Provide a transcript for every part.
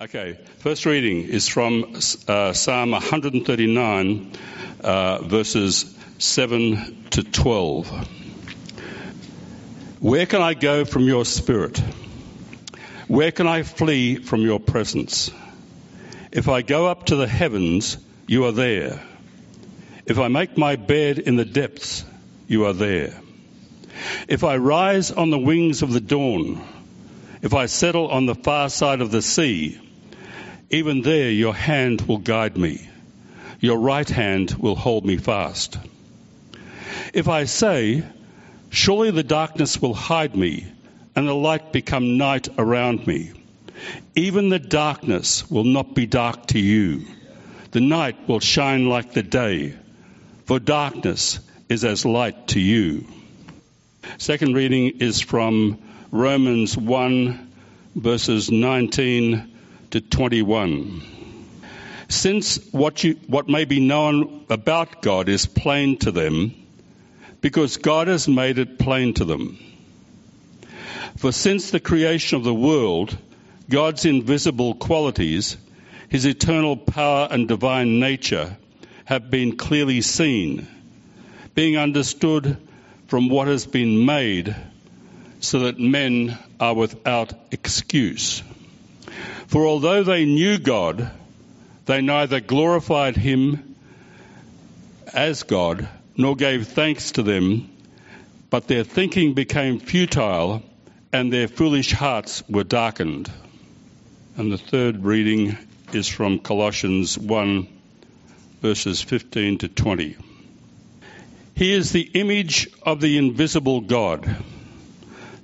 Okay, first reading is from uh, Psalm 139, uh, verses 7 to 12. Where can I go from your spirit? Where can I flee from your presence? If I go up to the heavens, you are there. If I make my bed in the depths, you are there. If I rise on the wings of the dawn, if I settle on the far side of the sea, even there your hand will guide me. Your right hand will hold me fast. If I say, surely the darkness will hide me and the light become night around me, even the darkness will not be dark to you. The night will shine like the day, for darkness is as light to you. Second reading is from Romans 1 verses 19 to 21. Since what, you, what may be known about God is plain to them, because God has made it plain to them. For since the creation of the world, God's invisible qualities, his eternal power and divine nature, have been clearly seen, being understood from what has been made, so that men are without excuse. For although they knew God, they neither glorified him as God nor gave thanks to them, but their thinking became futile and their foolish hearts were darkened. And the third reading is from Colossians 1, verses 15 to 20. He is the image of the invisible God,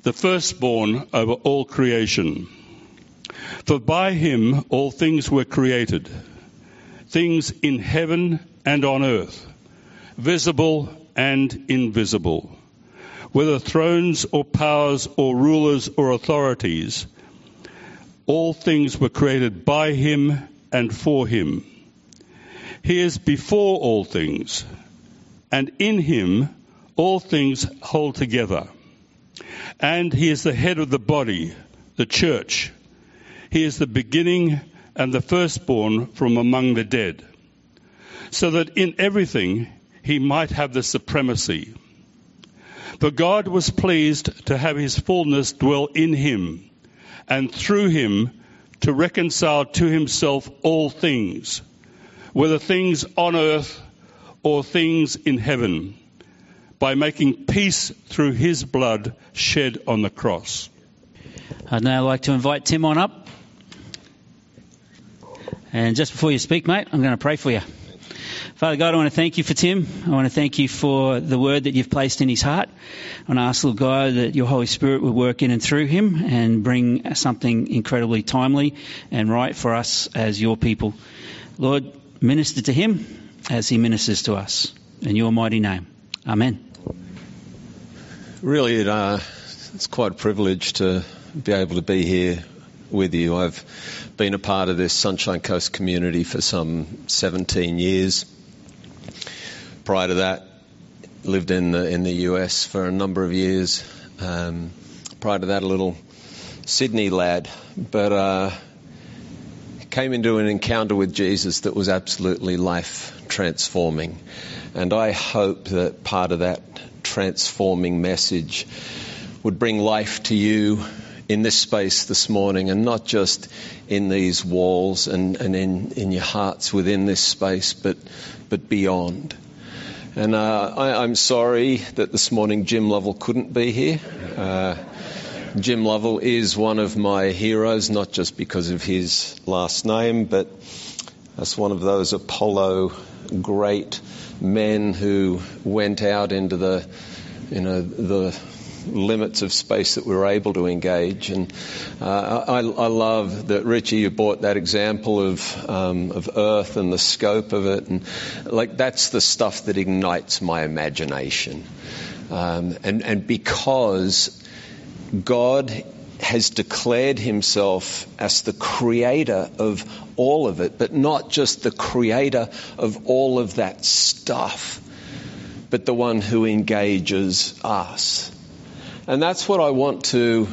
the firstborn over all creation. For by him all things were created, things in heaven and on earth, visible and invisible, whether thrones or powers or rulers or authorities, all things were created by him and for him. He is before all things, and in him all things hold together. And he is the head of the body, the church he is the beginning and the firstborn from among the dead, so that in everything he might have the supremacy. For God was pleased to have his fullness dwell in him, and through him to reconcile to himself all things, whether things on earth or things in heaven, by making peace through his blood shed on the cross. I'd now like to invite Tim on up. And just before you speak, mate, I'm going to pray for you. Father God, I want to thank you for Tim. I want to thank you for the word that you've placed in his heart. I want to ask, Lord God, that your Holy Spirit would work in and through him and bring something incredibly timely and right for us as your people. Lord, minister to him as he ministers to us. In your mighty name. Amen. Really, it, uh, it's quite a privilege to be able to be here with you. I've been a part of this Sunshine Coast community for some 17 years. Prior to that, lived in the in the US for a number of years. Um, prior to that, a little Sydney lad, but uh, came into an encounter with Jesus that was absolutely life transforming. And I hope that part of that transforming message would bring life to you in this space this morning and not just in these walls and, and in, in your hearts within this space, but, but beyond. And uh, I, am sorry that this morning Jim Lovell couldn't be here. Uh, Jim Lovell is one of my heroes, not just because of his last name, but as one of those Apollo great men who went out into the, you know, the limits of space that we were able to engage. And uh, I, I, love that Richie, you brought that example of um, of Earth and the scope of it, and like that's the stuff that ignites my imagination. Um, and and because God has declared himself as the creator of all of it, but not just the creator of all of that stuff, but the one who engages us. And that's what I want to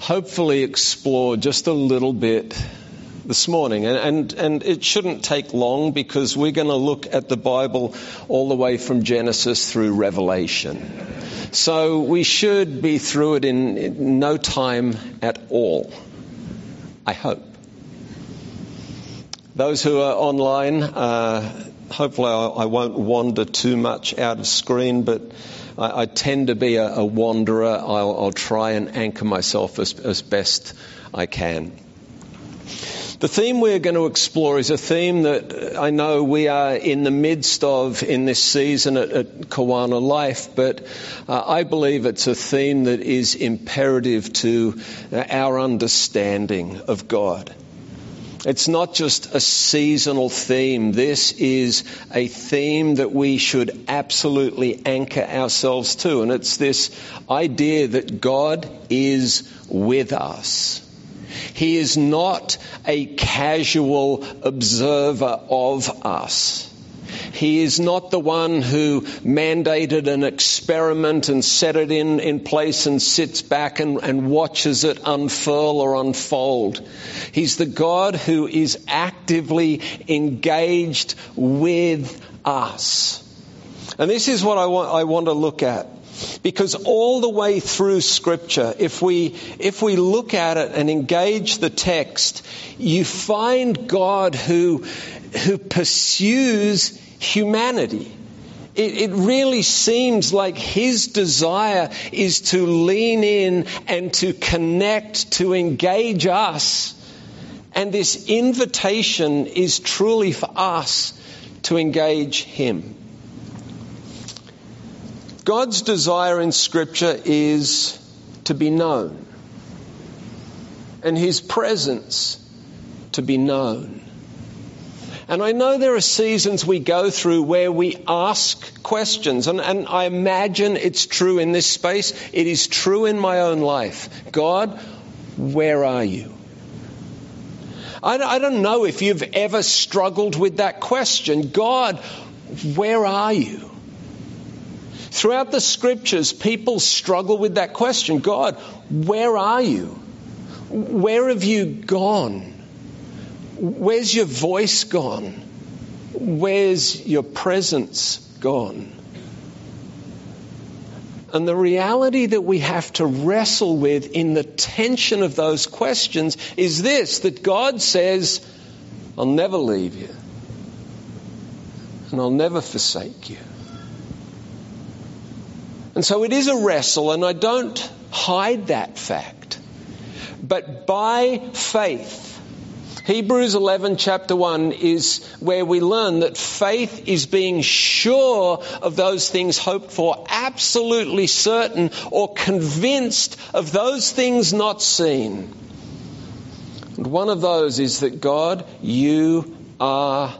hopefully explore just a little bit this morning. And, and, and, it shouldn't take long because we're going to look at the Bible all the way from Genesis through Revelation. So we should be through it in, in no time at all. I hope. Those who are online, uh, hopefully I, I, won't wander too much out of screen, but I, I tend to be a, a wanderer. I'll, I'll, try and anchor myself as, as best I can. The theme we're going to explore is a theme that I know we are in the midst of in this season at, at Life, but uh, I believe it's a theme that is imperative to our understanding of God. It's not just a seasonal theme. This is a theme that we should absolutely anchor ourselves to. And it's this idea that God is with us. He is not a casual observer of us. He is not the one who mandated an experiment and set it in, in place and sits back and, and watches it unfurl or unfold. He's the God who is actively engaged with us. And this is what I want, I want to look at. Because all the way through scripture, if we, if we look at it and engage the text, you find God who, who pursues humanity. It, it, really seems like his desire is to lean in and to connect, to engage us. And this invitation is truly for us to engage him. God's desire in Scripture is to be known, and His presence to be known. And I know there are seasons we go through where we ask questions, and, and, I imagine it's true in this space. It is true in my own life. God, where are you? I, I don't know if you've ever struggled with that question. God, where are you? Throughout the scriptures, people struggle with that question God, where are you? Where have you gone? Where's your voice gone? Where's your presence gone? And the reality that we have to wrestle with in the tension of those questions is this that God says, I'll never leave you, and I'll never forsake you. And so it is a wrestle, and I don't hide that fact. But by faith, Hebrews 11 chapter 1 is where we learn that faith is being sure of those things hoped for, absolutely certain or convinced of those things not seen. And one of those is that God, you are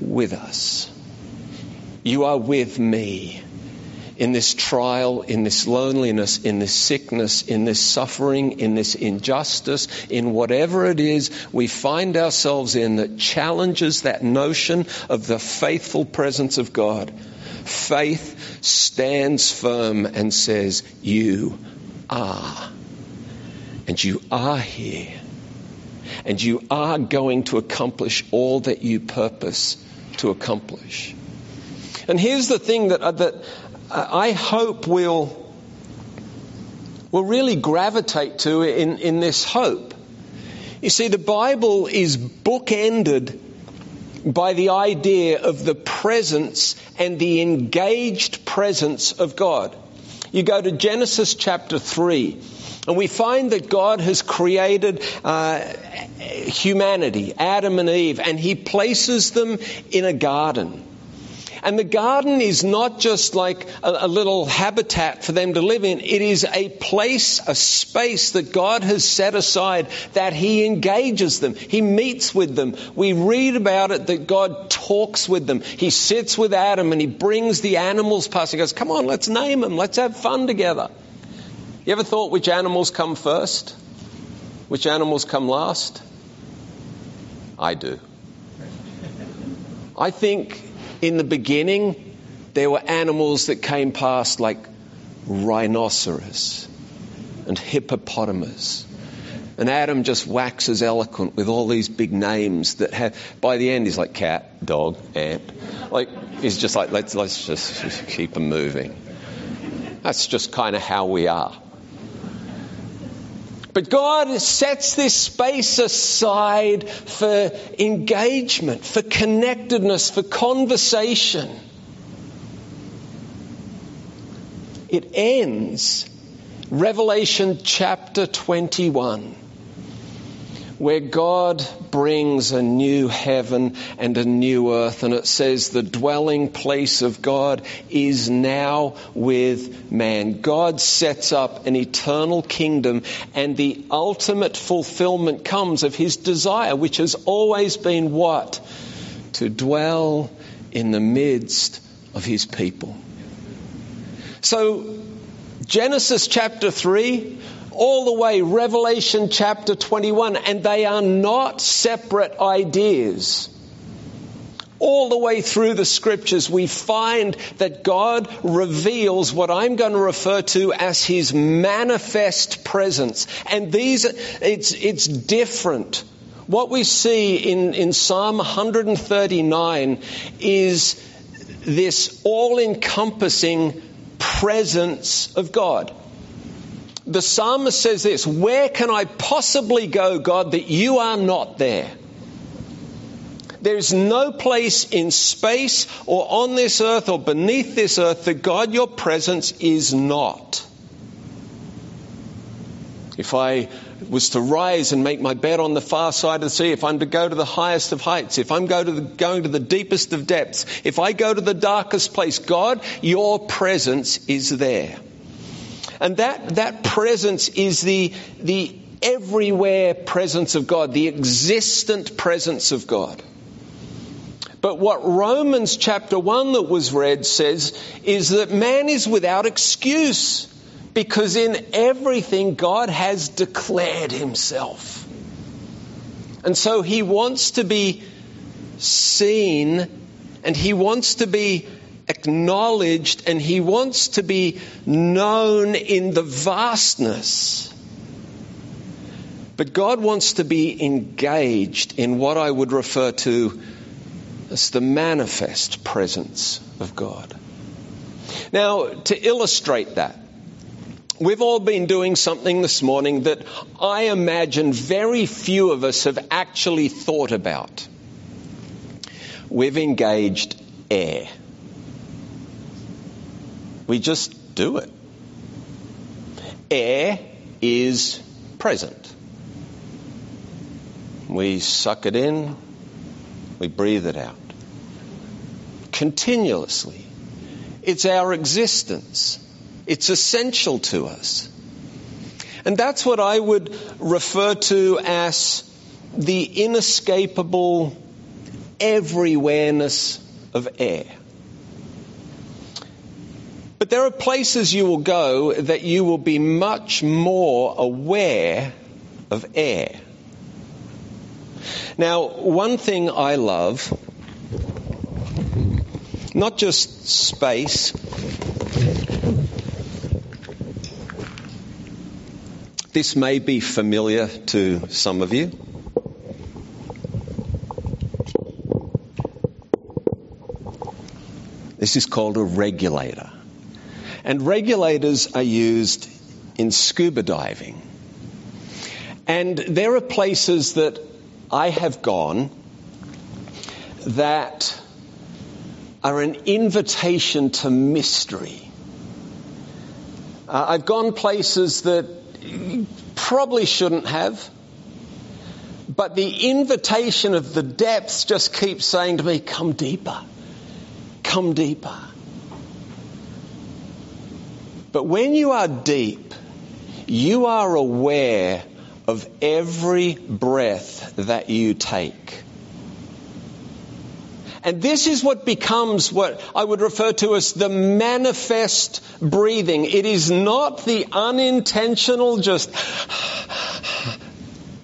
with us. You are with me in this trial, in this loneliness, in this sickness, in this suffering, in this injustice, in whatever it is we find ourselves in that challenges that notion of the faithful presence of God. Faith stands firm and says, You are. And you are here. And you are going to accomplish all that you purpose to accomplish. And here's the thing that, uh, that I hope we'll, we'll really gravitate to in, in this hope. You see, the Bible is bookended by the idea of the presence and the engaged presence of God. You go to Genesis chapter 3, and we find that God has created uh, humanity, Adam and Eve, and He places them in a garden. And the garden is not just like a, a, little habitat for them to live in. It is a place, a space that God has set aside that He engages them. He meets with them. We read about it that God talks with them. He sits with Adam and He brings the animals past. He goes, come on, let's name them. Let's have fun together. You ever thought which animals come first? Which animals come last? I do. I think in the beginning, there were animals that came past like rhinoceros and hippopotamus And Adam just waxes eloquent with all these big names that have, by the end, he's like cat, dog, ant. Like, he's just like, let's, let's just keep them moving. That's just kind of how we are. But God sets this space aside for engagement, for connectedness, for conversation. It ends Revelation chapter 21 where God brings a new heaven and a new earth. And it says the dwelling place of God is now with man. God sets up an eternal kingdom and the ultimate fulfillment comes of his desire, which has always been what? To dwell in the midst of his people. So, Genesis chapter 3, all the way Revelation chapter 21, and they are not separate ideas. All the way through the scriptures, we find that God reveals what I'm going to refer to as His manifest presence. And these, it's, it's different. What we see in, in Psalm 139 is this all encompassing presence of God the psalmist says this Where can I possibly go, God, that you are not there? There is no place in space or on this earth or beneath this earth that God, your presence is not. If I was to rise and make my bed on the far side of the sea, if I'm to go to the highest of heights, if I'm go to the, going to the deepest of depths, if I go to the darkest place, God, your presence is there. And that, that presence is the, the everywhere presence of God, the existent presence of God. But what Romans chapter 1 that was read says is that man is without excuse because in everything God has declared himself. And so he wants to be seen and he wants to be acknowledged and he wants to be known in the vastness. But God wants to be engaged in what I would refer to as the manifest presence of God. Now, to illustrate that, we've all been doing something this morning that I imagine very few of us have actually thought about. We've engaged air. We just do it. Air is present. We suck it in, we breathe it out. Continuously. It's our existence. It's essential to us. And that's what I would refer to as the inescapable everywhereness of air. But there are places you will go that you will be much more aware of air. Now, one thing I love, not just space, this may be familiar to some of you. This is called a regulator. And regulators are used in scuba diving. And there are places that I have gone that are an invitation to mystery. Uh, I've gone places that probably shouldn't have, but the invitation of the depths just keeps saying to me, Come deeper, come deeper. But when you are deep, you are aware of every breath that you take. And this is what becomes what I would refer to as the manifest breathing. It is not the unintentional just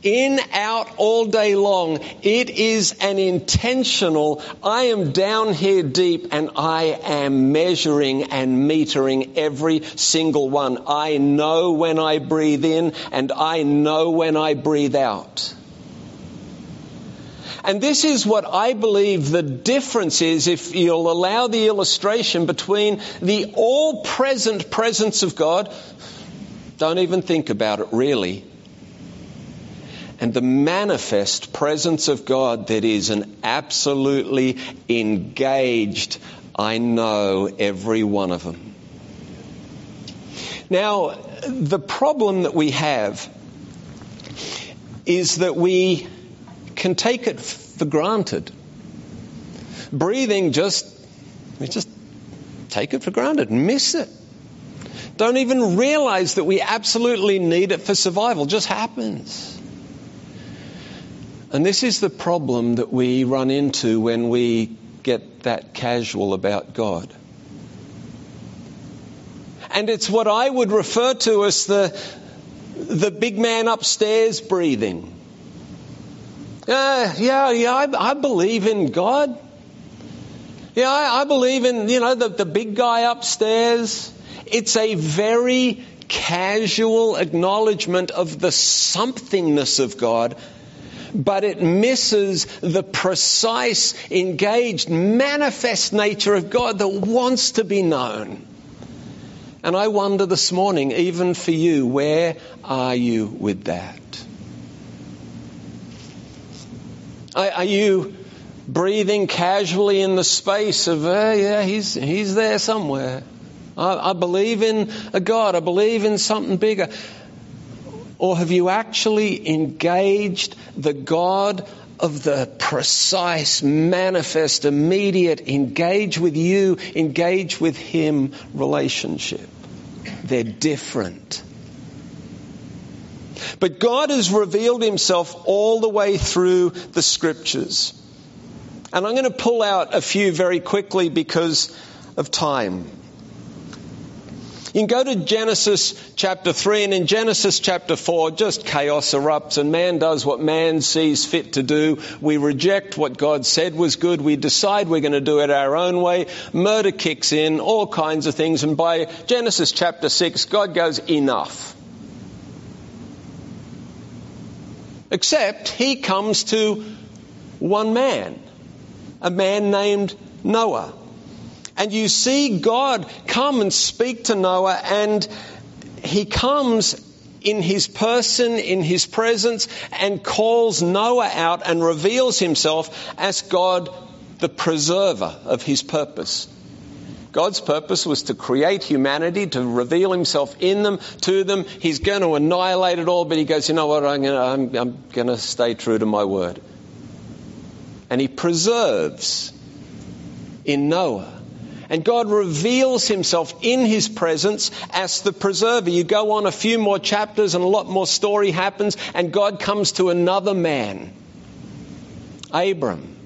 in, out, all day long. It is an intentional, I am down here deep and I am measuring and metering every single one. I know when I breathe in and I know when I breathe out. And this is what I believe the difference is if you'll allow the illustration between the all present presence of God. Don't even think about it really and the manifest presence of God that is an absolutely engaged, I know every one of them. Now, the problem that we have is that we can take it for granted. Breathing just, we just take it for granted, miss it. Don't even realize that we absolutely need it for survival. Just happens. And this is the problem that we run into when we get that casual about God. And it's what I would refer to as the, the big man upstairs breathing. Uh, yeah, yeah, I, I, believe in God. Yeah, I, I believe in, you know, the, the big guy upstairs. It's a very casual acknowledgement of the somethingness of God but it misses the precise, engaged, manifest nature of God that wants to be known. And I wonder this morning, even for you, where are you with that? Are you breathing casually in the space of, uh, yeah, he's, he's there somewhere? I, I believe in a God. I believe in something bigger. Or have you actually engaged the God of the precise, manifest, immediate, engage with you, engage with Him relationship? They're different. But God has revealed Himself all the way through the scriptures. And I'm going to pull out a few very quickly because of time. You can go to Genesis chapter 3, and in Genesis chapter 4, just chaos erupts, and man does what man sees fit to do. We reject what God said was good. We decide we're going to do it our own way. Murder kicks in, all kinds of things, and by Genesis chapter 6, God goes, enough. Except he comes to one man, a man named Noah. And you see God come and speak to Noah, and he comes in his person, in his presence, and calls Noah out and reveals himself as God, the preserver of his purpose. God's purpose was to create humanity, to reveal himself in them, to them. He's going to annihilate it all, but he goes, you know what, I'm going to, I'm, I'm going to stay true to my word. And he preserves in Noah and God reveals himself in his presence as the preserver. You go on a few more chapters and a lot more story happens and God comes to another man, Abram.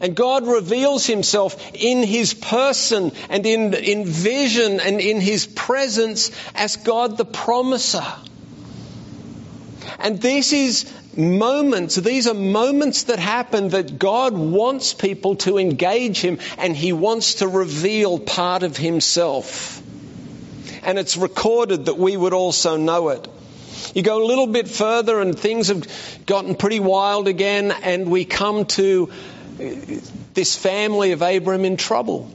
And God reveals himself in his person and in, in vision and in his presence as God the promiser. And this is moments, these are moments that happen that God wants people to engage Him and He wants to reveal part of Himself. And it's recorded that we would also know it. You go a little bit further and things have gotten pretty wild again and we come to uh, this family of Abram in trouble.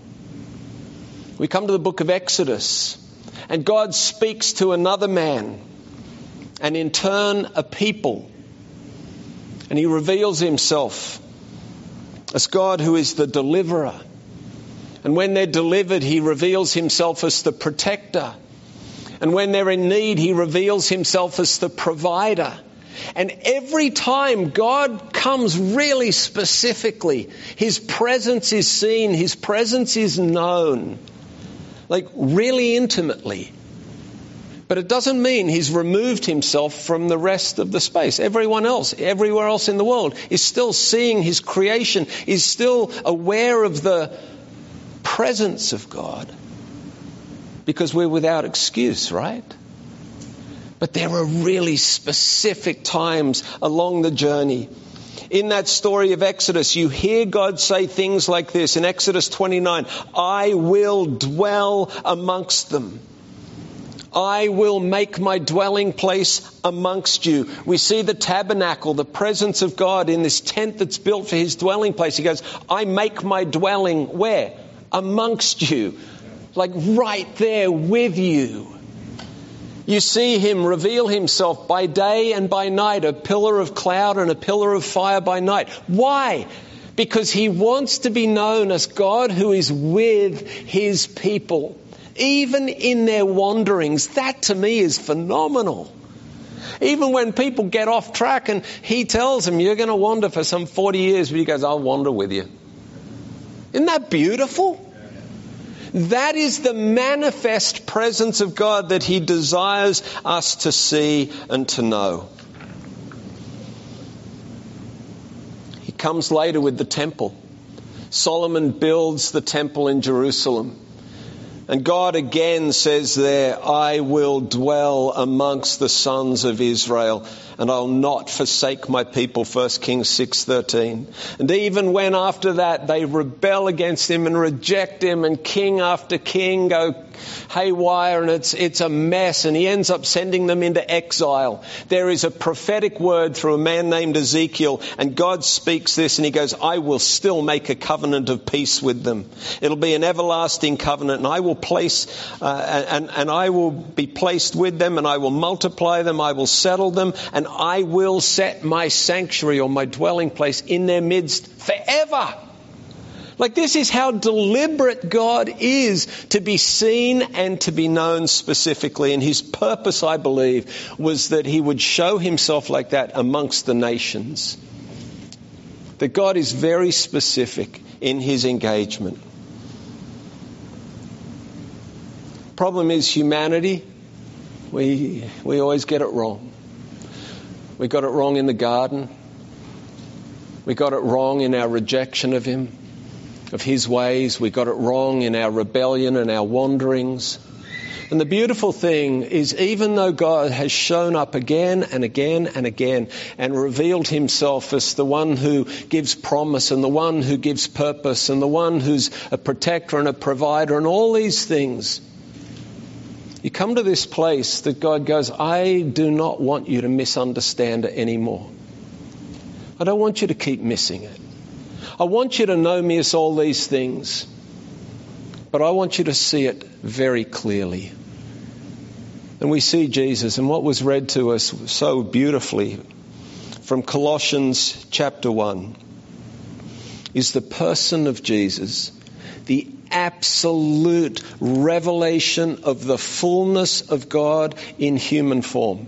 We come to the book of Exodus and God speaks to another man and in turn a people and he reveals himself as God who is the deliverer. And when they're delivered, he reveals himself as the protector. And when they're in need, he reveals himself as the provider. And every time God comes really specifically, his presence is seen, his presence is known, like really intimately. But it doesn't mean he's removed himself from the rest of the space. Everyone else, everywhere else in the world, is still seeing his creation, is still aware of the presence of God. Because we're without excuse, right? But there are really specific times along the journey. In that story of Exodus, you hear God say things like this in Exodus 29 I will dwell amongst them. I will make my dwelling place amongst you. We see the tabernacle, the presence of God in this tent that's built for his dwelling place. He goes, I make my dwelling where? Amongst you. Like right there with you. You see him reveal himself by day and by night, a pillar of cloud and a pillar of fire by night. Why? Because he wants to be known as God who is with his people even in their wanderings. That to me is phenomenal. Even when people get off track and he tells them, You're going to wander for some 40 years, but he goes, I'll wander with you. Isn't that beautiful? That is the manifest presence of God that he desires us to see and to know. He comes later with the temple. Solomon builds the temple in Jerusalem. And God again says there, I will dwell amongst the sons of Israel and I'll not forsake my people. 1 Kings 6:13 and even when after that they rebel against him and reject him and king after king go haywire and it's, it's a mess and he ends up sending them into exile. There is a prophetic word through a man named Ezekiel and God speaks this and he goes, I will still make a covenant of peace with them. It'll be an everlasting covenant and I will place, uh, and, and I will be placed with them and I will multiply them, I will settle them and I will set my sanctuary or my dwelling place in their midst forever. Like, this is how deliberate God is to be seen and to be known specifically. And his purpose, I believe, was that he would show himself like that amongst the nations. That God is very specific in his engagement. Problem is humanity, we, we always get it wrong. We got it wrong in the garden. We got it wrong in our rejection of him of His ways. We got it wrong in our rebellion and our wanderings. And the beautiful thing is, even though God has shown up again and again and again and revealed himself as the one who gives promise and the one who gives purpose and the one who's a protector and a provider and all these things, you come to this place that God goes, I do not want you to misunderstand it anymore. I don't want you to keep missing it. I want you to know me as all these things, but I want you to see it very clearly. And we see Jesus, and what was read to us so beautifully from Colossians chapter 1 is the person of Jesus, the absolute revelation of the fullness of God in human form.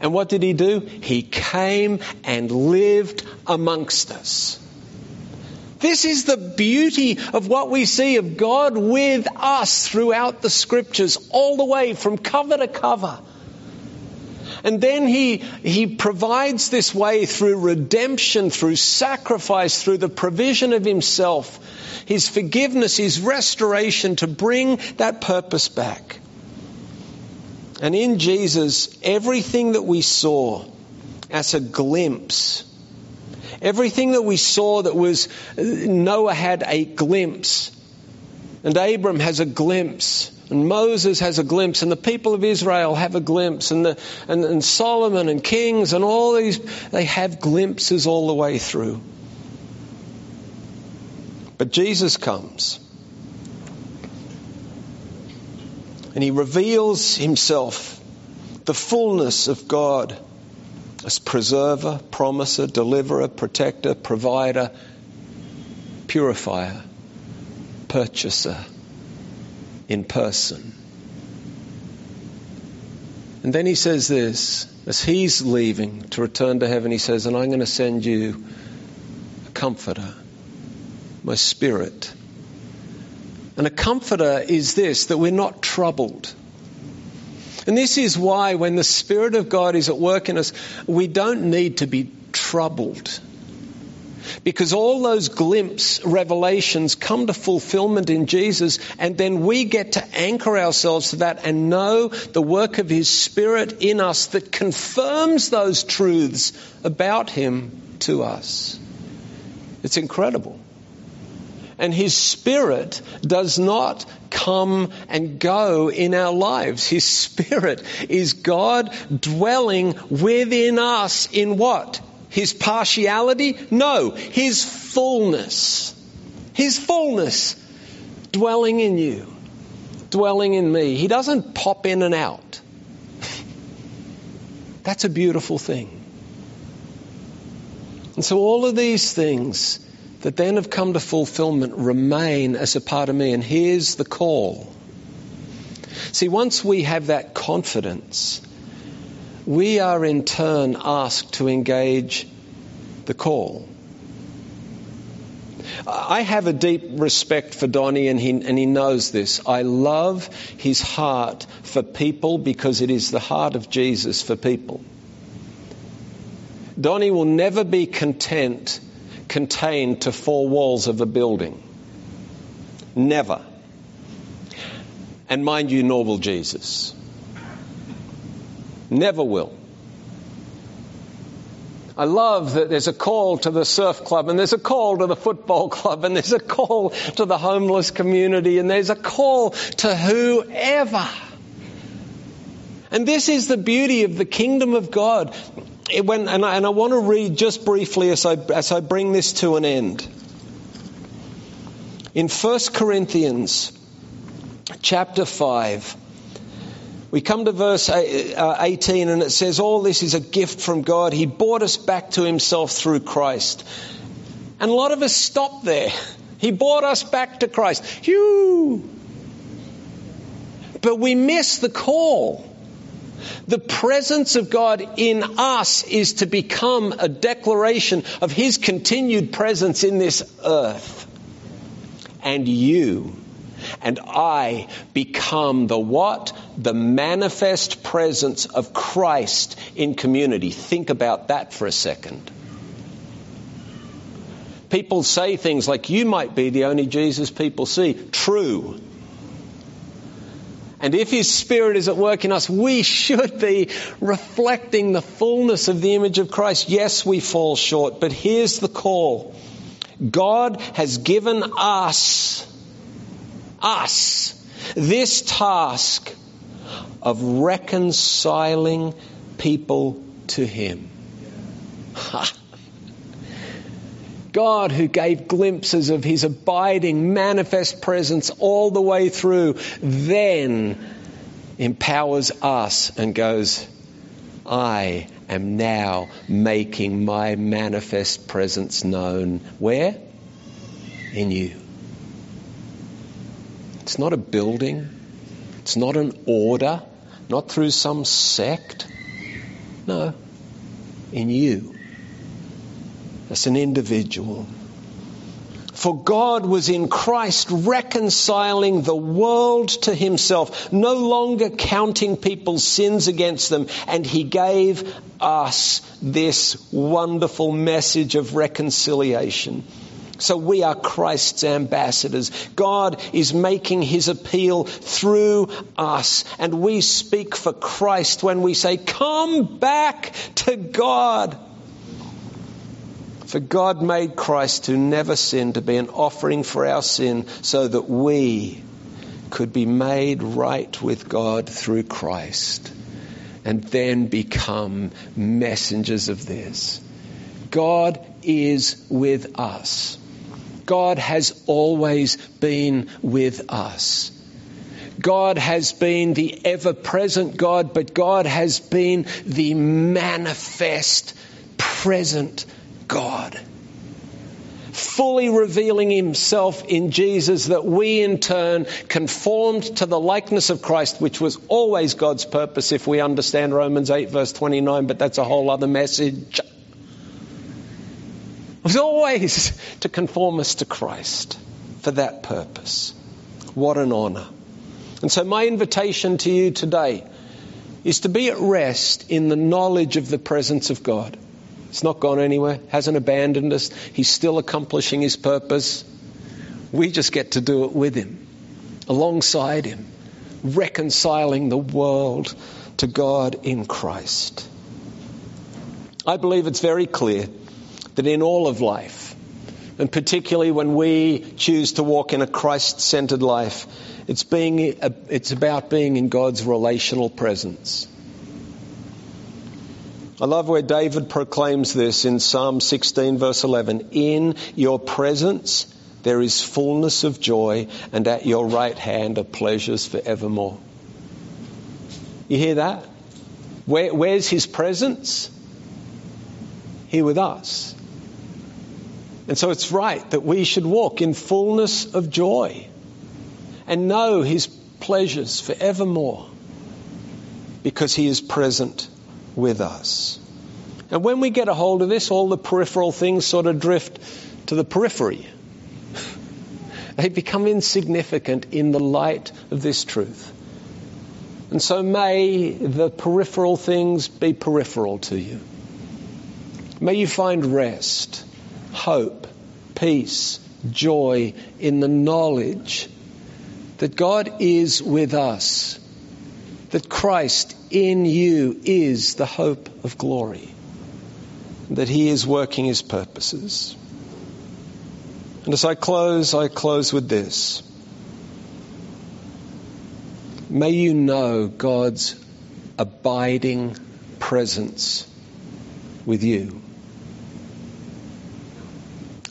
And what did he do? He came and lived amongst us. This is the beauty of what we see of God with us throughout the scriptures, all the way from cover to cover. And then he, he provides this way through redemption, through sacrifice, through the provision of himself, his forgiveness, his restoration to bring that purpose back. And in Jesus, everything that we saw as a glimpse, everything that we saw that was, Noah had a glimpse, and Abram has a glimpse, and Moses has a glimpse, and the people of Israel have a glimpse, and, the, and, and Solomon and kings and all these, they have glimpses all the way through. But Jesus comes. And he reveals himself, the fullness of God, as preserver, promiser, deliverer, protector, provider, purifier, purchaser in person. And then he says this as he's leaving to return to heaven, he says, And I'm going to send you a comforter, my spirit and a comforter is this that we're not troubled. And this is why, when the Spirit of God is at work in us, we don't need to be troubled. Because all those glimpse revelations come to fulfillment in Jesus, and then we get to anchor ourselves to that and know the work of His Spirit in us that confirms those truths about Him to us. It's incredible. And His Spirit does not come and go in our lives. His Spirit is God dwelling within us in what? His partiality? No, His fullness. His fullness dwelling in you, dwelling in me. He doesn't pop in and out. That's a beautiful thing. And so all of these things that then have come to fulfillment remain as a part of me. And here's the call. See, once we have that confidence, we are in turn asked to engage the call. I have a deep respect for Donnie, and he, and he knows this. I love his heart for people because it is the heart of Jesus for people. Donnie will never be content, contained to four walls of a building. Never. And mind you, nor will Jesus. Never will. I love that there's a call to the surf club and there's a call to the football club and there's a call to the homeless community and there's a call to whoever. And this is the beauty of the kingdom of God. When, and, I, and I want to read just briefly as I, as I bring this to an end. In 1 Corinthians chapter 5, we come to verse uh, 18 and it says, All this is a gift from God. He brought us back to Himself through Christ. And a lot of us stop there. He brought us back to Christ. Phew! But we miss the call. The presence of God in us is to become a declaration of His continued presence in this earth. And you and I become the what? The manifest presence of Christ in community. Think about that for a second. People say things like, You might be the only Jesus people see. True. And if His Spirit is at work in us, we should be reflecting the fullness of the image of Christ. Yes, we fall short, but here's the call God has given us us this task of reconciling people to Him. God, who gave glimpses of His abiding, manifest presence all the way through, then empowers us and goes, I am now making my manifest presence known. Where? In you. It's not a building. It's not an order, not through some sect. No, in you. As an individual. For God was in Christ reconciling the world to himself, no longer counting people's sins against them, and he gave us this wonderful message of reconciliation. So we are Christ's ambassadors. God is making his appeal through us. And we speak for Christ when we say, Come back to God. For God made Christ, who never sinned, to be an offering for our sin so that we could be made right with God through Christ and then become messengers of this. God is with us. God has always been with us. God has been the ever present God, but God has been the manifest present God. Fully revealing himself in Jesus that we in turn conformed to the likeness of Christ, which was always God's purpose if we understand Romans 8 verse 29, but that's a whole other message It was always to conform us to Christ for that purpose. What an honour. And so, my invitation to you today is to be at rest in the knowledge of the presence of God. It's not gone anywhere, hasn't abandoned us. He's still accomplishing his purpose. We just get to do it with him, alongside him, reconciling the world to God in Christ. I believe it's very clear that in all of life, and particularly when we choose to walk in a Christ centered life, it's, being, it's about being in God's relational presence. I love where David proclaims this in Psalm 16, verse 11. In your presence there is fullness of joy, and at your right hand are pleasures forevermore. You hear that? Where, where's his presence? Here with us. And so it's right that we should walk in fullness of joy and know his pleasures forevermore because he is present with us. And when we get a hold of this, all the peripheral things sort of drift to the periphery. they become insignificant in the light of this truth. And so may the peripheral things be peripheral to you. May you find rest, hope, peace, joy in the knowledge that God is with us that Christ in you is the hope of glory, that He is working His purposes. And as I close, I close with this. May you know God's abiding presence with you.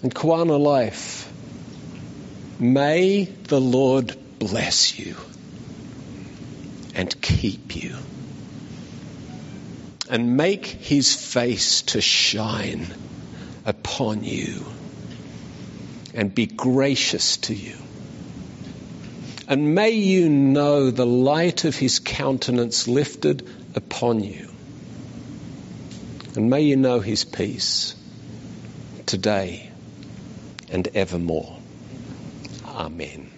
And Kawana Life, may the Lord bless you and keep you and make his face to shine upon you and be gracious to you. And may you know the light of his countenance lifted upon you. And may you know his peace today and evermore. Amen.